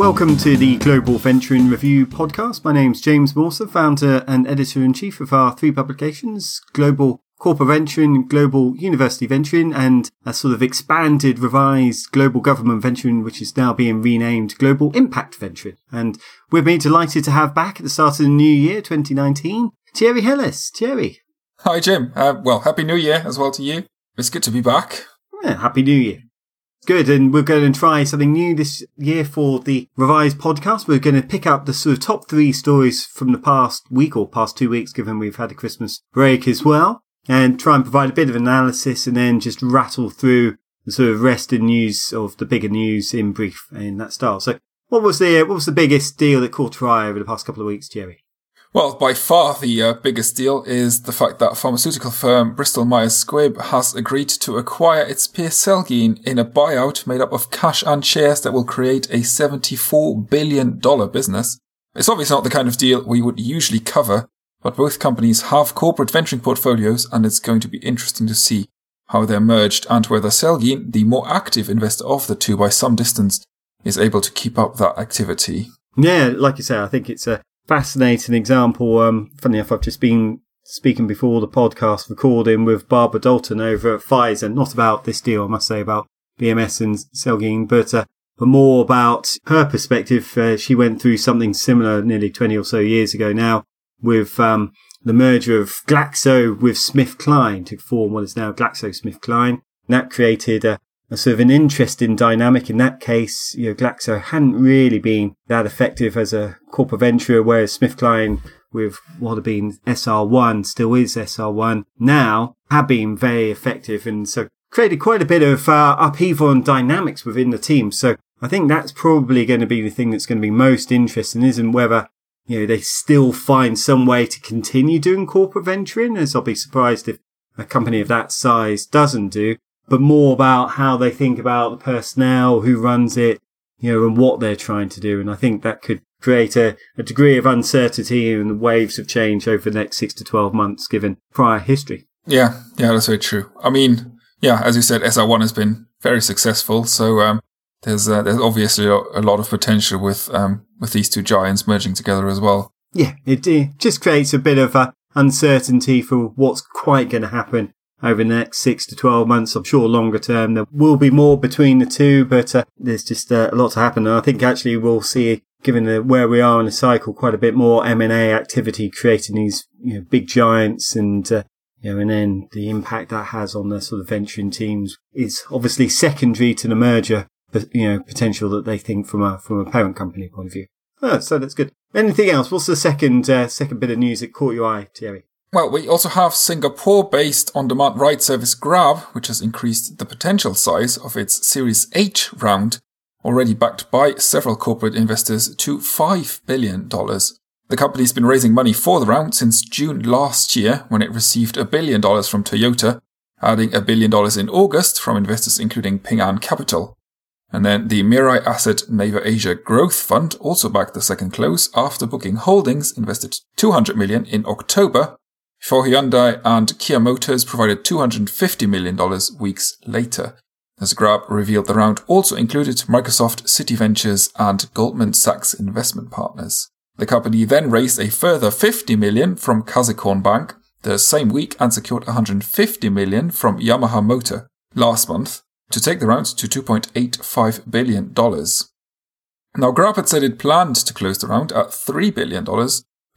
Welcome to the Global Venturing Review podcast. My name's James Mawson, founder and editor in chief of our three publications, Global Corporate Venturing, Global University Venturing, and a sort of expanded, revised Global Government Venturing, which is now being renamed Global Impact Venturing. And we're being delighted to have back at the start of the new year, 2019, Thierry Heles. Thierry. Hi, Jim. Uh, well, Happy New Year as well to you. It's good to be back. Yeah, Happy New Year. Good, and we're going to try something new this year for the revised podcast. We're going to pick up the sort of top three stories from the past week or past two weeks, given we've had a Christmas break as well, and try and provide a bit of analysis and then just rattle through the sort of rest in news of the bigger news in brief in that style. So, what was the what was the biggest deal that caught your eye over the past couple of weeks, Jerry? Well, by far the uh, biggest deal is the fact that pharmaceutical firm Bristol Myers Squibb has agreed to acquire its peer Celgene in a buyout made up of cash and shares that will create a $74 billion business. It's obviously not the kind of deal we would usually cover, but both companies have corporate venturing portfolios and it's going to be interesting to see how they're merged and whether Celgene, the more active investor of the two by some distance, is able to keep up that activity. Yeah, like you say, I think it's a fascinating example. Um, funny enough, I've just been speaking before the podcast recording with Barbara Dalton over at Pfizer, not about this deal, I must say, about BMS and Celgene, but, uh, but more about her perspective. Uh, she went through something similar nearly 20 or so years ago now with, um, the merger of Glaxo with SmithKline to form what is now GlaxoSmithKline. That created a, a sort of an interesting dynamic. In that case, you know, Glaxo hadn't really been that effective as a corporate venture, whereas SmithKline with what had been SR1 still is SR1 now have been very effective and so created quite a bit of uh, upheaval and dynamics within the team. So I think that's probably going to be the thing that's going to be most interesting isn't whether you know, they still find some way to continue doing corporate venturing, as I'll be surprised if a company of that size doesn't do but more about how they think about the personnel, who runs it, you know, and what they're trying to do. And I think that could create a, a degree of uncertainty and waves of change over the next six to 12 months, given prior history. Yeah, yeah, that's very true. I mean, yeah, as you said, SR1 has been very successful. So, um, there's, uh, there's obviously a lot of potential with, um, with these two giants merging together as well. Yeah, it, it just creates a bit of uh, uncertainty for what's quite going to happen over the next six to 12 months. I'm sure longer term there will be more between the two, but uh, there's just uh, a lot to happen. And I think actually we'll see, given the, where we are in the cycle, quite a bit more M&A activity creating these you know, big giants and, uh, you know, and then the impact that has on the sort of venturing teams is obviously secondary to the merger, but, you know, potential that they think from a, from a parent company point of view. Oh, so that's good. Anything else? What's the second, uh, second bit of news that caught your eye, Thierry? Well, we also have Singapore-based on-demand ride service Grab, which has increased the potential size of its Series H round, already backed by several corporate investors, to $5 billion. The company's been raising money for the round since June last year, when it received a billion dollars from Toyota, adding a billion dollars in August from investors including Ping An Capital. And then the Mirae Asset Naver Asia Growth Fund also backed the second close after Booking Holdings invested 200 million in October before Hyundai and Kia Motors provided $250 million weeks later. As Grab revealed the round also included Microsoft, Citi Ventures, and Goldman Sachs investment partners. The company then raised a further 50 million from Kasikorn Bank the same week and secured 150 million from Yamaha Motor last month to take the round to $2.85 billion. Now Grab had said it planned to close the round at $3 billion,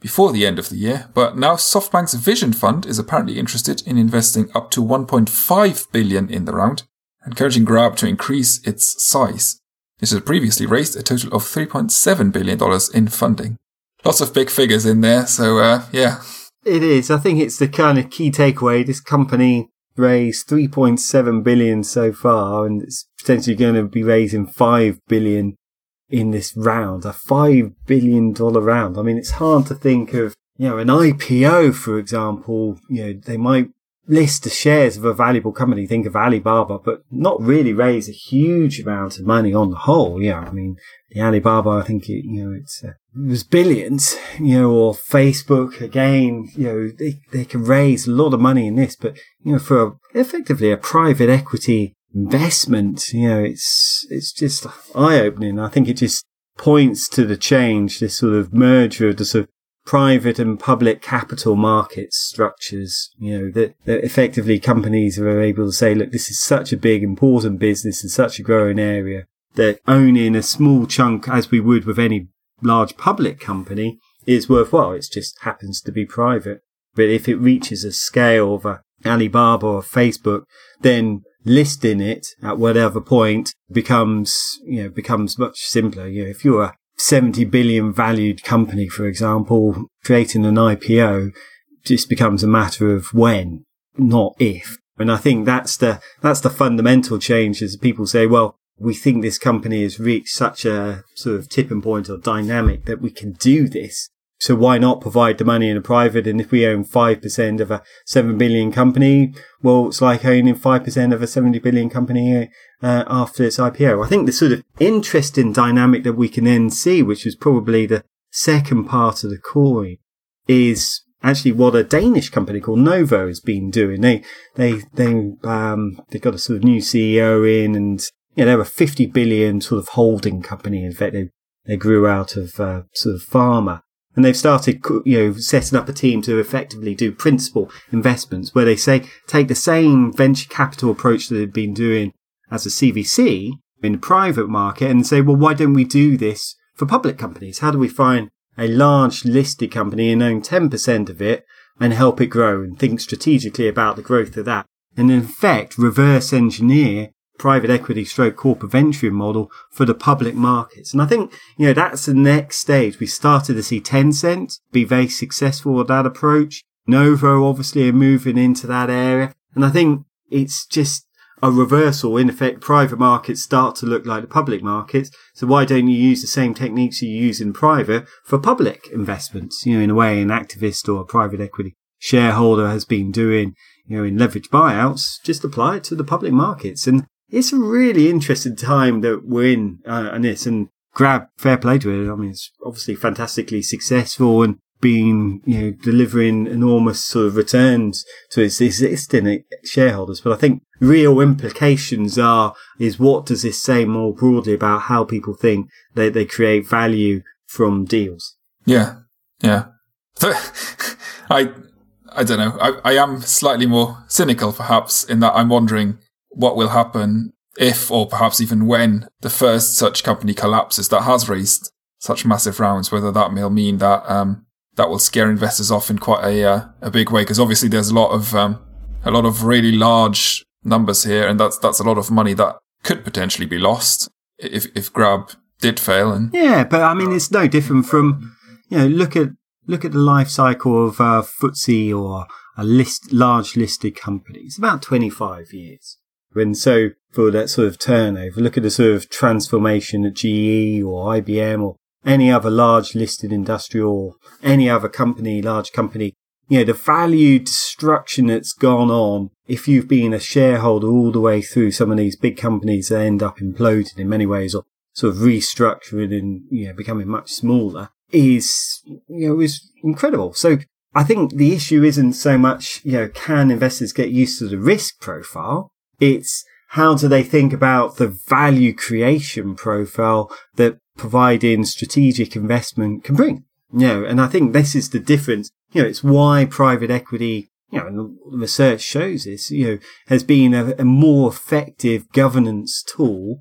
before the end of the year, but now SoftBank's Vision Fund is apparently interested in investing up to 1.5 billion in the round, encouraging Grab to increase its size. It had previously raised a total of 3.7 billion dollars in funding. Lots of big figures in there, so uh, yeah. It is. I think it's the kind of key takeaway. This company raised 3.7 billion so far, and it's potentially going to be raising 5 billion in this round, a five billion dollar round. I mean, it's hard to think of, you know, an IPO, for example, you know, they might list the shares of a valuable company, think of Alibaba, but not really raise a huge amount of money on the whole. Yeah, I mean, the Alibaba, I think it, you know, it's, uh, it was billions, you know, or Facebook again, you know, they, they can raise a lot of money in this, but, you know, for a, effectively a private equity investment, you know, it's, it's just eye opening. I think it just points to the change, this sort of merger of the sort of private and public capital market structures, you know, that, that effectively companies are able to say, look, this is such a big, important business and such a growing area that owning a small chunk, as we would with any large public company, is worthwhile. It just happens to be private. But if it reaches a scale of a Alibaba or Facebook, then listing it at whatever point becomes, you know, becomes much simpler. You know, if you're a 70 billion valued company, for example, creating an IPO just becomes a matter of when, not if. And I think that's the, that's the fundamental change is people say, well, we think this company has reached such a sort of tipping point or dynamic that we can do this. So why not provide the money in a private? And if we own 5% of a 7 billion company, well, it's like owning 5% of a 70 billion company uh, after its IPO. I think the sort of interesting dynamic that we can then see, which is probably the second part of the coin, is actually what a Danish company called Novo has been doing. They, they, they, um, they got a sort of new CEO in and, you know, they're a 50 billion sort of holding company. In fact, they, they grew out of, uh, sort of pharma. And they've started, you know, setting up a team to effectively do principal investments where they say, take the same venture capital approach that they've been doing as a CVC in the private market and say, well, why don't we do this for public companies? How do we find a large listed company and own 10% of it and help it grow and think strategically about the growth of that? And in effect, reverse engineer private equity stroke corporate venture model for the public markets. And I think, you know, that's the next stage. We started to see Tencent be very successful with that approach. Novo obviously are moving into that area. And I think it's just a reversal. In effect, private markets start to look like the public markets. So why don't you use the same techniques you use in private for public investments? You know, in a way, an activist or a private equity shareholder has been doing, you know, in leverage buyouts, just apply it to the public markets. And it's a really interesting time that we're in uh, on this and grab fair play to it. I mean, it's obviously fantastically successful and been, you know, delivering enormous sort of returns to its existing shareholders. But I think real implications are, is what does this say more broadly about how people think that they create value from deals? Yeah. Yeah. I, I don't know. I, I am slightly more cynical perhaps in that I'm wondering what will happen if or perhaps even when the first such company collapses that has raised such massive rounds, whether that will mean that um, that will scare investors off in quite a uh, a big way. Because obviously there's a lot of um, a lot of really large numbers here, and that's that's a lot of money that could potentially be lost if if Grab did fail. And yeah, but I mean it's no different from you know look at look at the life cycle of uh, FTSE or a list large listed company. It's about twenty five years. And so for that sort of turnover, look at the sort of transformation at GE or IBM or any other large listed industrial or any other company, large company. You know, the value destruction that's gone on if you've been a shareholder all the way through some of these big companies that end up imploding in many ways or sort of restructuring and, you know, becoming much smaller is, you know, is incredible. So I think the issue isn't so much, you know, can investors get used to the risk profile? It's how do they think about the value creation profile that providing strategic investment can bring? You know, and I think this is the difference. You know, it's why private equity, you know, and research shows this, you know, has been a, a more effective governance tool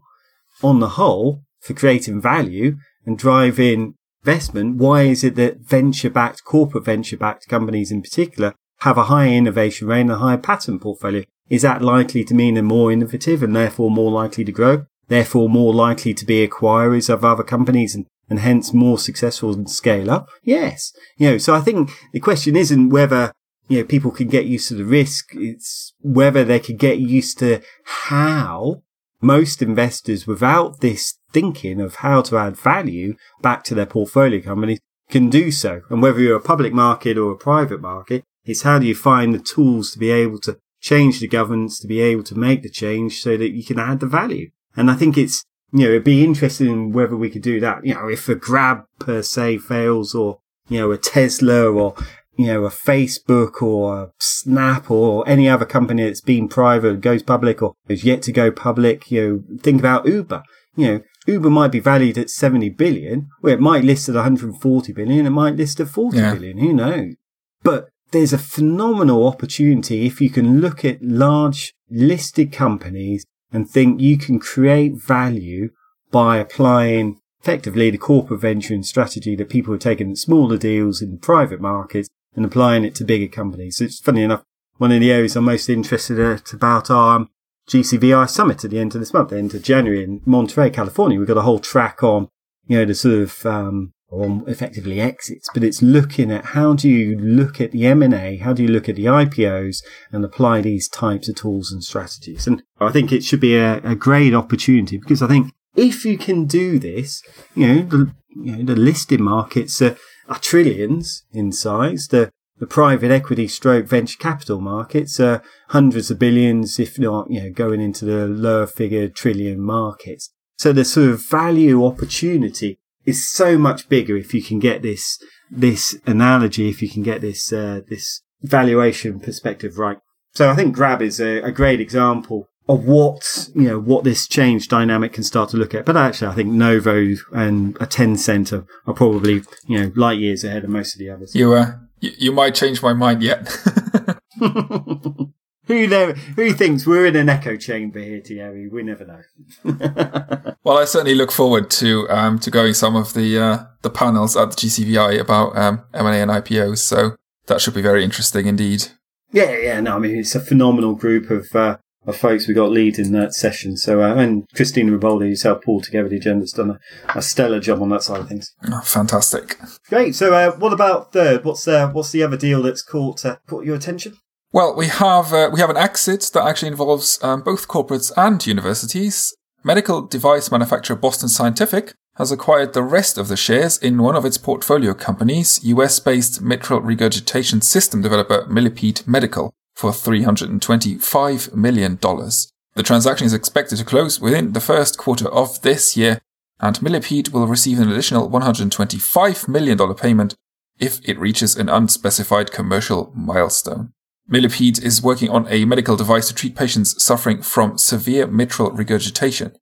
on the whole for creating value and driving investment. Why is it that venture backed, corporate venture backed companies in particular have a higher innovation rate and a higher patent portfolio? Is that likely to mean they're more innovative and therefore more likely to grow? Therefore more likely to be acquirers of other companies and, and hence more successful and scale up? Yes. You know, so I think the question isn't whether, you know, people can get used to the risk. It's whether they can get used to how most investors without this thinking of how to add value back to their portfolio companies can do so. And whether you're a public market or a private market, It's how do you find the tools to be able to change the governance, to be able to make the change so that you can add the value. And I think it's, you know, it'd be interesting in whether we could do that. You know, if a grab per se fails or, you know, a Tesla or, you know, a Facebook or a Snap or any other company that's been private, goes public or is yet to go public, you know, think about Uber. You know, Uber might be valued at 70 billion, where it might list at 140 billion, it might list at forty yeah. billion. who knows? But there's a phenomenal opportunity if you can look at large listed companies and think you can create value by applying effectively the corporate venturing strategy that people have taken taking smaller deals in private markets and applying it to bigger companies. So it's funny enough, one of the areas I'm most interested at about our GCVI summit at the end of this month, the end of January in Monterey, California. We've got a whole track on, you know, the sort of, um, on effectively exits, but it's looking at how do you look at the M&A, how do you look at the IPOs and apply these types of tools and strategies. And I think it should be a, a great opportunity because I think if you can do this, you know, the, you know, the listed markets are, are trillions in size. The the private equity stroke venture capital markets are hundreds of billions, if not, you know, going into the lower figure trillion markets. So the sort of value opportunity is so much bigger if you can get this, this analogy, if you can get this, uh, this valuation perspective right. So I think Grab is a, a great example of what you know what this change dynamic can start to look at. But actually, I think Novo and a Tencent are, are probably you know light years ahead of most of the others. You uh, you, you might change my mind yet. who know? Who thinks we're in an echo chamber here, Thierry? We never know. well, I certainly look forward to um to going some of the uh, the panels at the GCVI about um M and IPOs. So that should be very interesting indeed. Yeah, yeah, no, I mean it's a phenomenal group of uh, of folks we got leading that session. So, uh, and Christina Riboldi, who's helped pull together the agenda, has done a, a, stellar job on that side of things. Oh, fantastic. Great. So, uh, what about third? What's uh, what's the other deal that's caught uh, caught your attention? Well, we have uh, we have an exit that actually involves um, both corporates and universities. Medical device manufacturer Boston Scientific has acquired the rest of the shares in one of its portfolio companies, US-based mitral regurgitation system developer Millipede Medical for $325 million. The transaction is expected to close within the first quarter of this year, and Millipede will receive an additional $125 million payment if it reaches an unspecified commercial milestone. Millipede is working on a medical device to treat patients suffering from severe mitral regurgitation,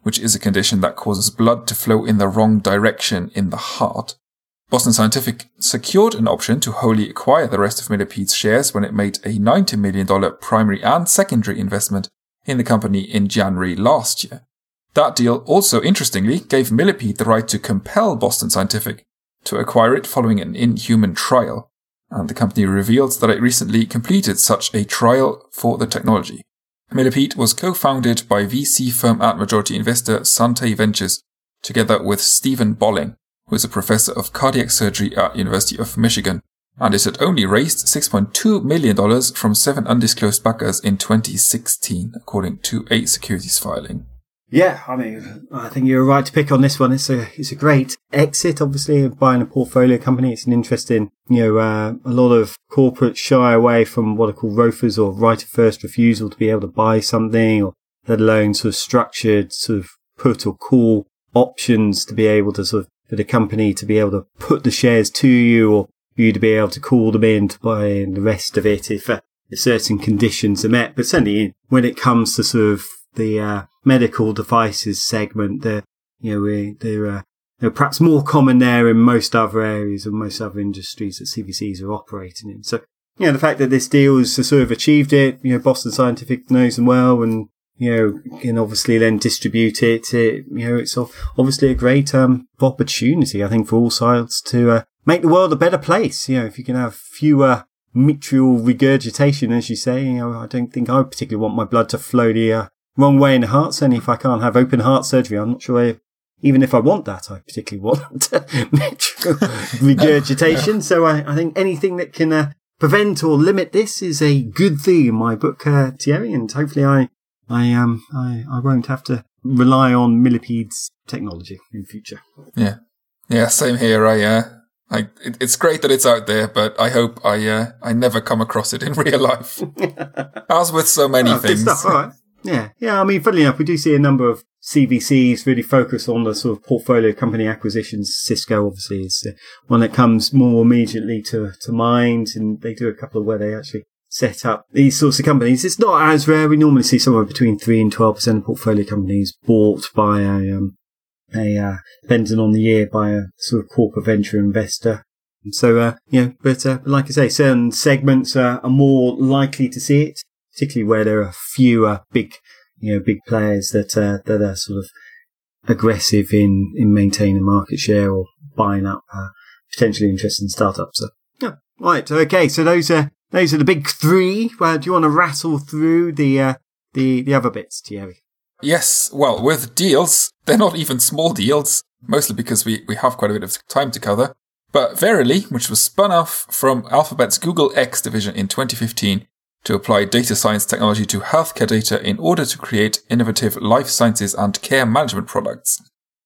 which is a condition that causes blood to flow in the wrong direction in the heart. Boston Scientific secured an option to wholly acquire the rest of Millipede's shares when it made a $90 million primary and secondary investment in the company in January last year. That deal also interestingly gave Millipede the right to compel Boston Scientific to acquire it following an inhuman trial, and the company revealed that it recently completed such a trial for the technology. Millipede was co-founded by VC firm and majority investor Sante Ventures, together with Steven Bolling, who is a professor of cardiac surgery at University of Michigan, and it had only raised $6.2 million from seven undisclosed backers in 2016, according to a securities filing. Yeah, I mean, I think you're right to pick on this one. It's a it's a great exit. Obviously, buying a portfolio company. It's an interesting, you know, uh, a lot of corporates shy away from what are called ROFRs or right of first refusal to be able to buy something, or let alone sort of structured sort of put or call options to be able to sort of for the company to be able to put the shares to you or you to be able to call them in to buy in the rest of it if, uh, if certain conditions are met. But certainly when it comes to sort of the uh, medical devices segment, they're, you know, they're, uh, they're perhaps more common there in most other areas and most other industries that CVCs are operating in. So, you know, the fact that this deal has sort of achieved it, you know, Boston Scientific knows them well and you know, can obviously then distribute it. it you know, it's obviously a great um, opportunity, I think, for all sides to uh, make the world a better place. You know, if you can have fewer mitral regurgitation, as you say, you know, I don't think I particularly want my blood to flow the uh, wrong way in the heart. Certainly, if I can't have open heart surgery, I'm not sure. I, even if I want that, I particularly want regurgitation. So I, I, think anything that can uh, prevent or limit this is a good thing in my book, uh, Thierry, and hopefully I I um I, I won't have to rely on Millipede's technology in future. Yeah, yeah, same here. I uh, I, it, it's great that it's out there, but I hope I uh, I never come across it in real life. As with so many Oh, things. stuff, right. Yeah, yeah. I mean, funnily enough, we do see a number of CVCs really focus on the sort of portfolio company acquisitions. Cisco, obviously, is one that comes more immediately to, to mind, and they do a couple of where they actually set up these sorts of companies. It's not as rare. We normally see somewhere between three and twelve percent of portfolio companies bought by a um, a uh, depending on the year by a sort of corporate venture investor. So, uh, you know, but, uh, like I say, certain segments uh, are more likely to see it, particularly where there are fewer big, you know, big players that uh, that are sort of aggressive in in maintaining market share or buying up uh, potentially interesting startups. So, yeah, right, okay. So those are those are the big three. Well, do you want to rattle through the uh, the the other bits, Thierry? Yes, well, with deals, they're not even small deals, mostly because we, we have quite a bit of time to cover. But Verily, which was spun off from Alphabet's Google X division in 2015 to apply data science technology to healthcare data in order to create innovative life sciences and care management products,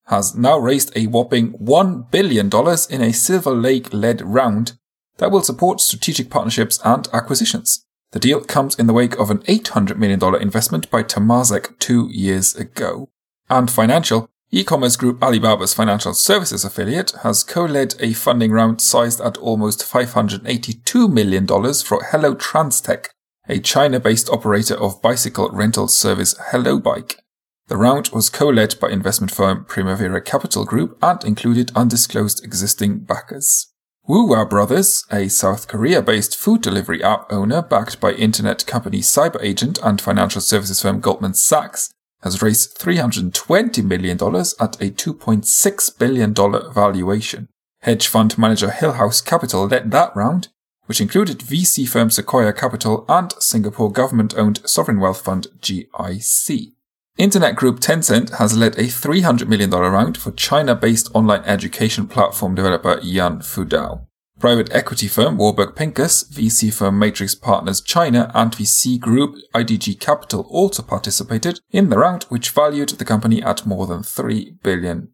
has now raised a whopping $1 billion in a Silver Lake led round that will support strategic partnerships and acquisitions. The deal comes in the wake of an $800 million investment by Temasek two years ago. And financial, e-commerce group Alibaba's financial services affiliate has co-led a funding round sized at almost $582 million for Hello Transtech, a China-based operator of bicycle rental service Hello Bike. The round was co-led by investment firm Primavera Capital Group and included undisclosed existing backers. Woowa Brothers, a South Korea-based food delivery app owner backed by internet company CyberAgent and financial services firm Goldman Sachs, has raised $320 million at a $2.6 billion valuation. Hedge fund manager Hillhouse Capital led that round, which included VC firm Sequoia Capital and Singapore government-owned sovereign wealth fund GIC. Internet group Tencent has led a $300 million round for China-based online education platform developer Yuanfudao. Private equity firm Warburg Pincus, VC firm Matrix Partners China, and VC group IDG Capital also participated in the round, which valued the company at more than $3 billion.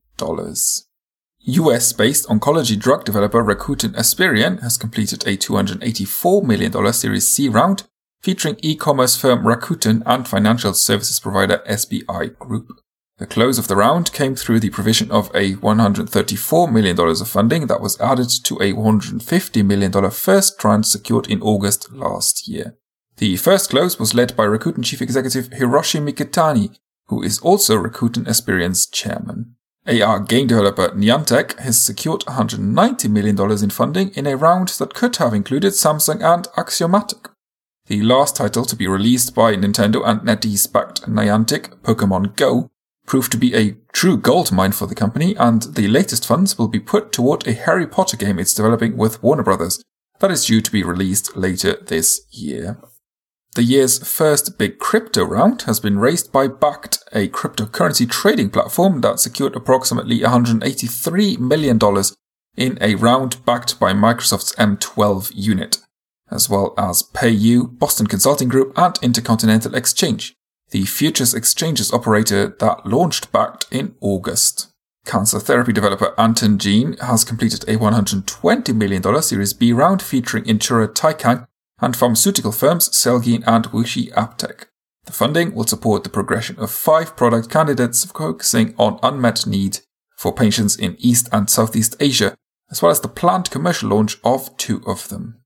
US-based oncology drug developer Rakuten Aspyrian has completed a $284 million Series C round, featuring e-commerce firm Rakuten and financial services provider SBI Group. The close of the round came through the provision of a $134 million of funding that was added to a $150 million first tranche secured in August last year. The first close was led by Rakuten chief executive Hiroshi Mikitani, who is also Rakuten Aspyrian's chairman. AR game developer Niantic has secured $190 million in funding in a round that could have included Samsung and Axiomatic. The last title to be released by Nintendo and NetEase backed Niantic, Pokemon Go, proved to be a true goldmine for the company, and the latest funds will be put toward a Harry Potter game it's developing with Warner Brothers that is due to be released later this year. The year's first big crypto round has been raised by Bakkt, a cryptocurrency trading platform that secured approximately $183 million in a round backed by Microsoft's M12 unit, as well as PayU, Boston Consulting Group, and Intercontinental Exchange, the futures exchanges operator that launched Bakkt in August. Cancer therapy developer Antengene has completed a $120 million Series B round featuring insurer Taikang and pharmaceutical firms Celgene and WuXi AppTec. The funding will support the progression of five product candidates focusing on unmet need for patients in East and Southeast Asia, as well as the planned commercial launch of two of them.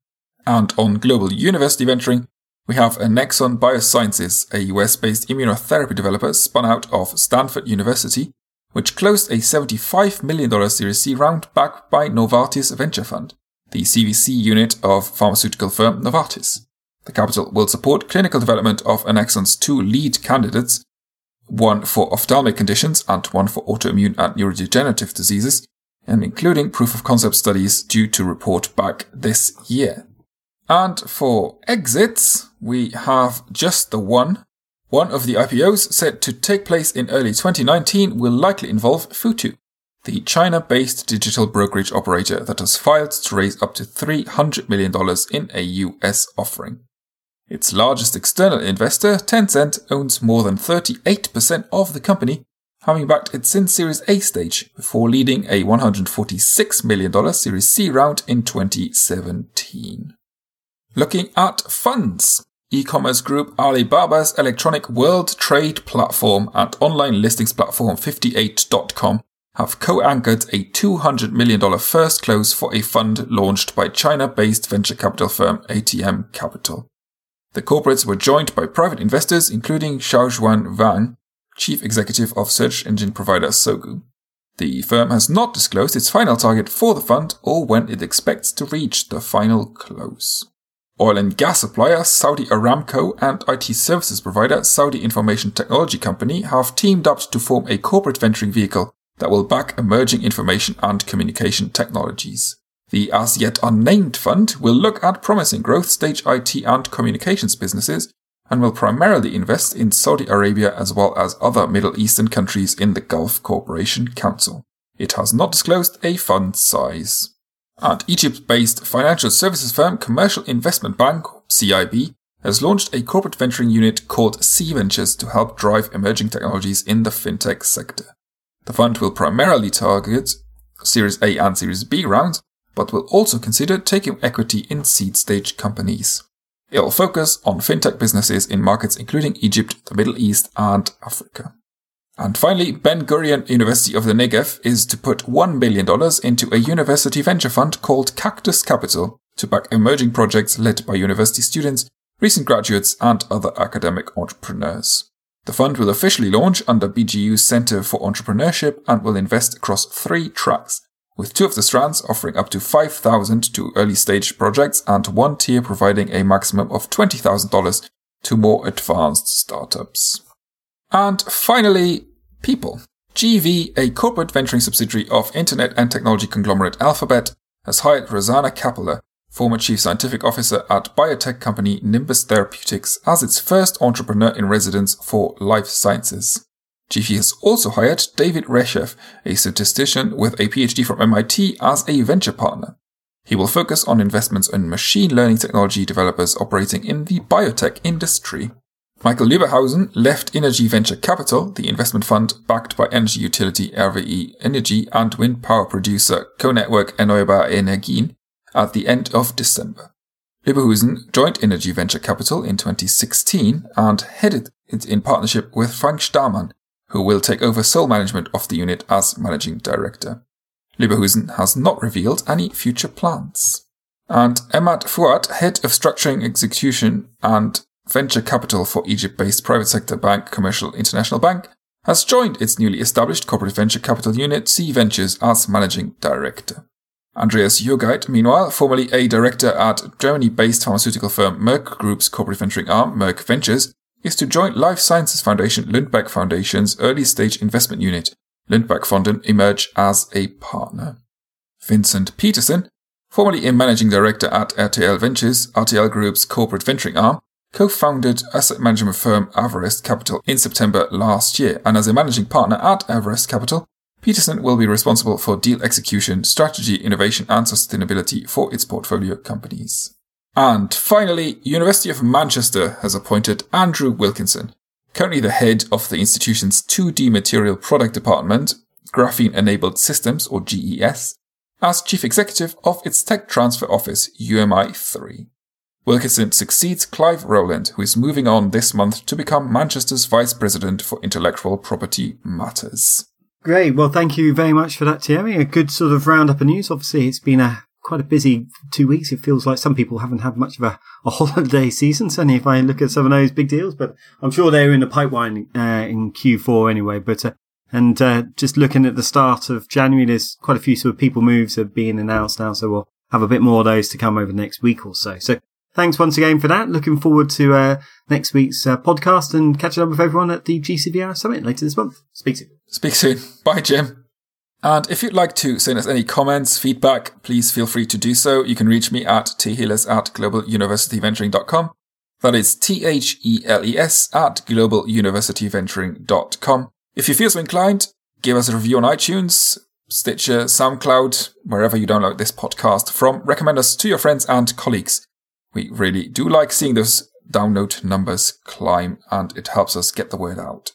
And on global university venturing, we have Annexon Biosciences, a US-based immunotherapy developer spun out of Stanford University, which closed a $75 million Series C round backed by Novartis Venture Fund, the CVC unit of pharmaceutical firm Novartis. The capital will support clinical development of Annexon's two lead candidates, one for ophthalmic conditions and one for autoimmune and neurodegenerative diseases, and including proof of concept studies due to report back this year. And for exits, we have just the one. One of the IPOs set to take place in early 2019 will likely involve Futu, the China-based digital brokerage operator that has filed to raise up to $300 million in a US offering. Its largest external investor, Tencent, owns more than 38% of the company, having backed its in Series A stage before leading a $146 million Series C round in 2017. Looking at funds. E-commerce group Alibaba's electronic world trade platform and online listings platform 58.com have co-anchored a $200 million first close for a fund launched by China-based venture capital firm ATM Capital. The corporates were joined by private investors including Xiaochuan Wang, chief executive of search engine provider Sogou. The firm has not disclosed its final target for the fund or when it expects to reach the final close. Oil and gas supplier Saudi Aramco and IT services provider Saudi Information Technology Company have teamed up to form a corporate venturing vehicle that will back emerging information and communication technologies. The as yet unnamed fund will look at promising growth stage IT and communications businesses and will primarily invest in Saudi Arabia as well as other Middle Eastern countries in the Gulf Cooperation Council. It has not disclosed a fund size. And Egypt-based financial services firm Commercial Investment Bank, CIB, has launched a corporate venturing unit called C Ventures to help drive emerging technologies in the fintech sector. The fund will primarily target Series A and Series B rounds, but will also consider taking equity in seed stage companies. It'll focus on fintech businesses in markets including Egypt, the Middle East, and Africa. And finally, Ben Gurion University of the Negev is to put $1 billion into a university venture fund called Cactus Capital to back emerging projects led by university students, recent graduates, and other academic entrepreneurs. The fund will officially launch under BGU's Center for Entrepreneurship and will invest across three tracks, with two of the strands offering up to 5,000 to early stage projects and one tier providing a maximum of $20,000 to more advanced startups. And finally, people. GV, a corporate venturing subsidiary of internet and technology conglomerate Alphabet, has hired Rosana Kapeller, former chief scientific officer at biotech company Nimbus Therapeutics, as its first entrepreneur in residence for life sciences. GV has also hired David Reshef, a statistician with a PhD from MIT, as a venture partner. He will focus on investments in machine learning technology developers operating in the biotech industry. Michael Lieberhausen left Energy Venture Capital, the investment fund backed by energy utility RWE Energy and wind power producer Co-Network Erneuerbare Energien, at the end of December. Lieberhausen joined Energy Venture Capital in 2016 and headed it in partnership with Frank Starmann, who will take over sole management of the unit as managing director. Lieberhausen has not revealed any future plans. And Emad Fuad, head of structuring execution and venture capital for Egypt-based private sector bank Commercial International Bank, has joined its newly established corporate venture capital unit C Ventures as managing director. Andreas Jurgeit, meanwhile, formerly a director at Germany-based pharmaceutical firm Merck Group's corporate venturing arm, Merck Ventures, is to join Life Sciences Foundation Lundbeck Foundation's early stage investment unit, Lundbeck Fonden, emerge as a partner. Vincent Peterson, formerly a managing director at RTL Ventures, RTL Group's corporate venturing arm, co-founded asset management firm Everest Capital in September last year, and as a managing partner at Everest Capital, Peterson will be responsible for deal execution, strategy, innovation, and sustainability for its portfolio companies. And finally, University of Manchester has appointed Andrew Wilkinson, currently the head of the institution's 2D material product department, Graphene Enabled Systems or GES, as chief executive of its tech transfer office, UMI 3. Wilkinson succeeds Clive Rowland, who is moving on this month to become Manchester's Vice President for Intellectual Property Matters. Great. Well, thank you very much for that, Thierry. A good sort of roundup of news. Obviously, it's been a quite a busy two weeks. It feels like some people haven't had much of a, a holiday season. Certainly, if I look at some of those big deals, but I'm sure they're in the pipeline uh, in Q4 anyway. But uh, and uh, just looking at the start of January, there's quite a few sort of people moves are being announced now. So we'll have a bit more of those to come over the next week or so. So thanks once again for that. Looking forward to uh, next week's uh, podcast and catching up with everyone at the GCVR Summit later this month. Speak soon. Speak soon. Bye, Jim. And if you'd like to send us any comments, feedback, please feel free to do so. You can reach me at theles at globaluniversityventuring.com. That is T-H-E-L-E-S at globaluniversityventuring.com. If you feel so inclined, give us a review on iTunes, Stitcher, SoundCloud, wherever you download this podcast from. Recommend us to your friends and colleagues. We really do like seeing those download numbers climb and it helps us get the word out.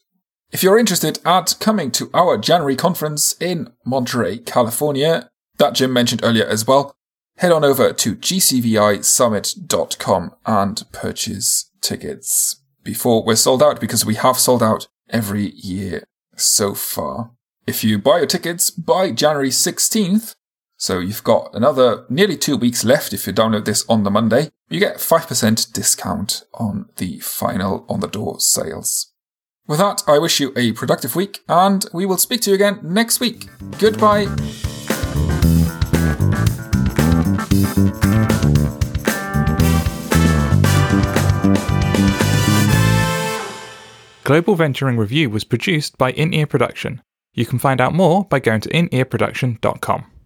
If you're interested at coming to our January conference in Monterey, California, that Jim mentioned earlier as well, head on over to gcvisummit.com and purchase tickets before we're sold out because we have sold out every year so far. If you buy your tickets by January 16th, so you've got another nearly two weeks left if you download this on the Monday, you get 5% discount on the final on the door sales. With that, I wish you a productive week and we will speak to you again next week. Goodbye. Global Venturing Review was produced by In Ear Production. You can find out more by going to inearproduction.com.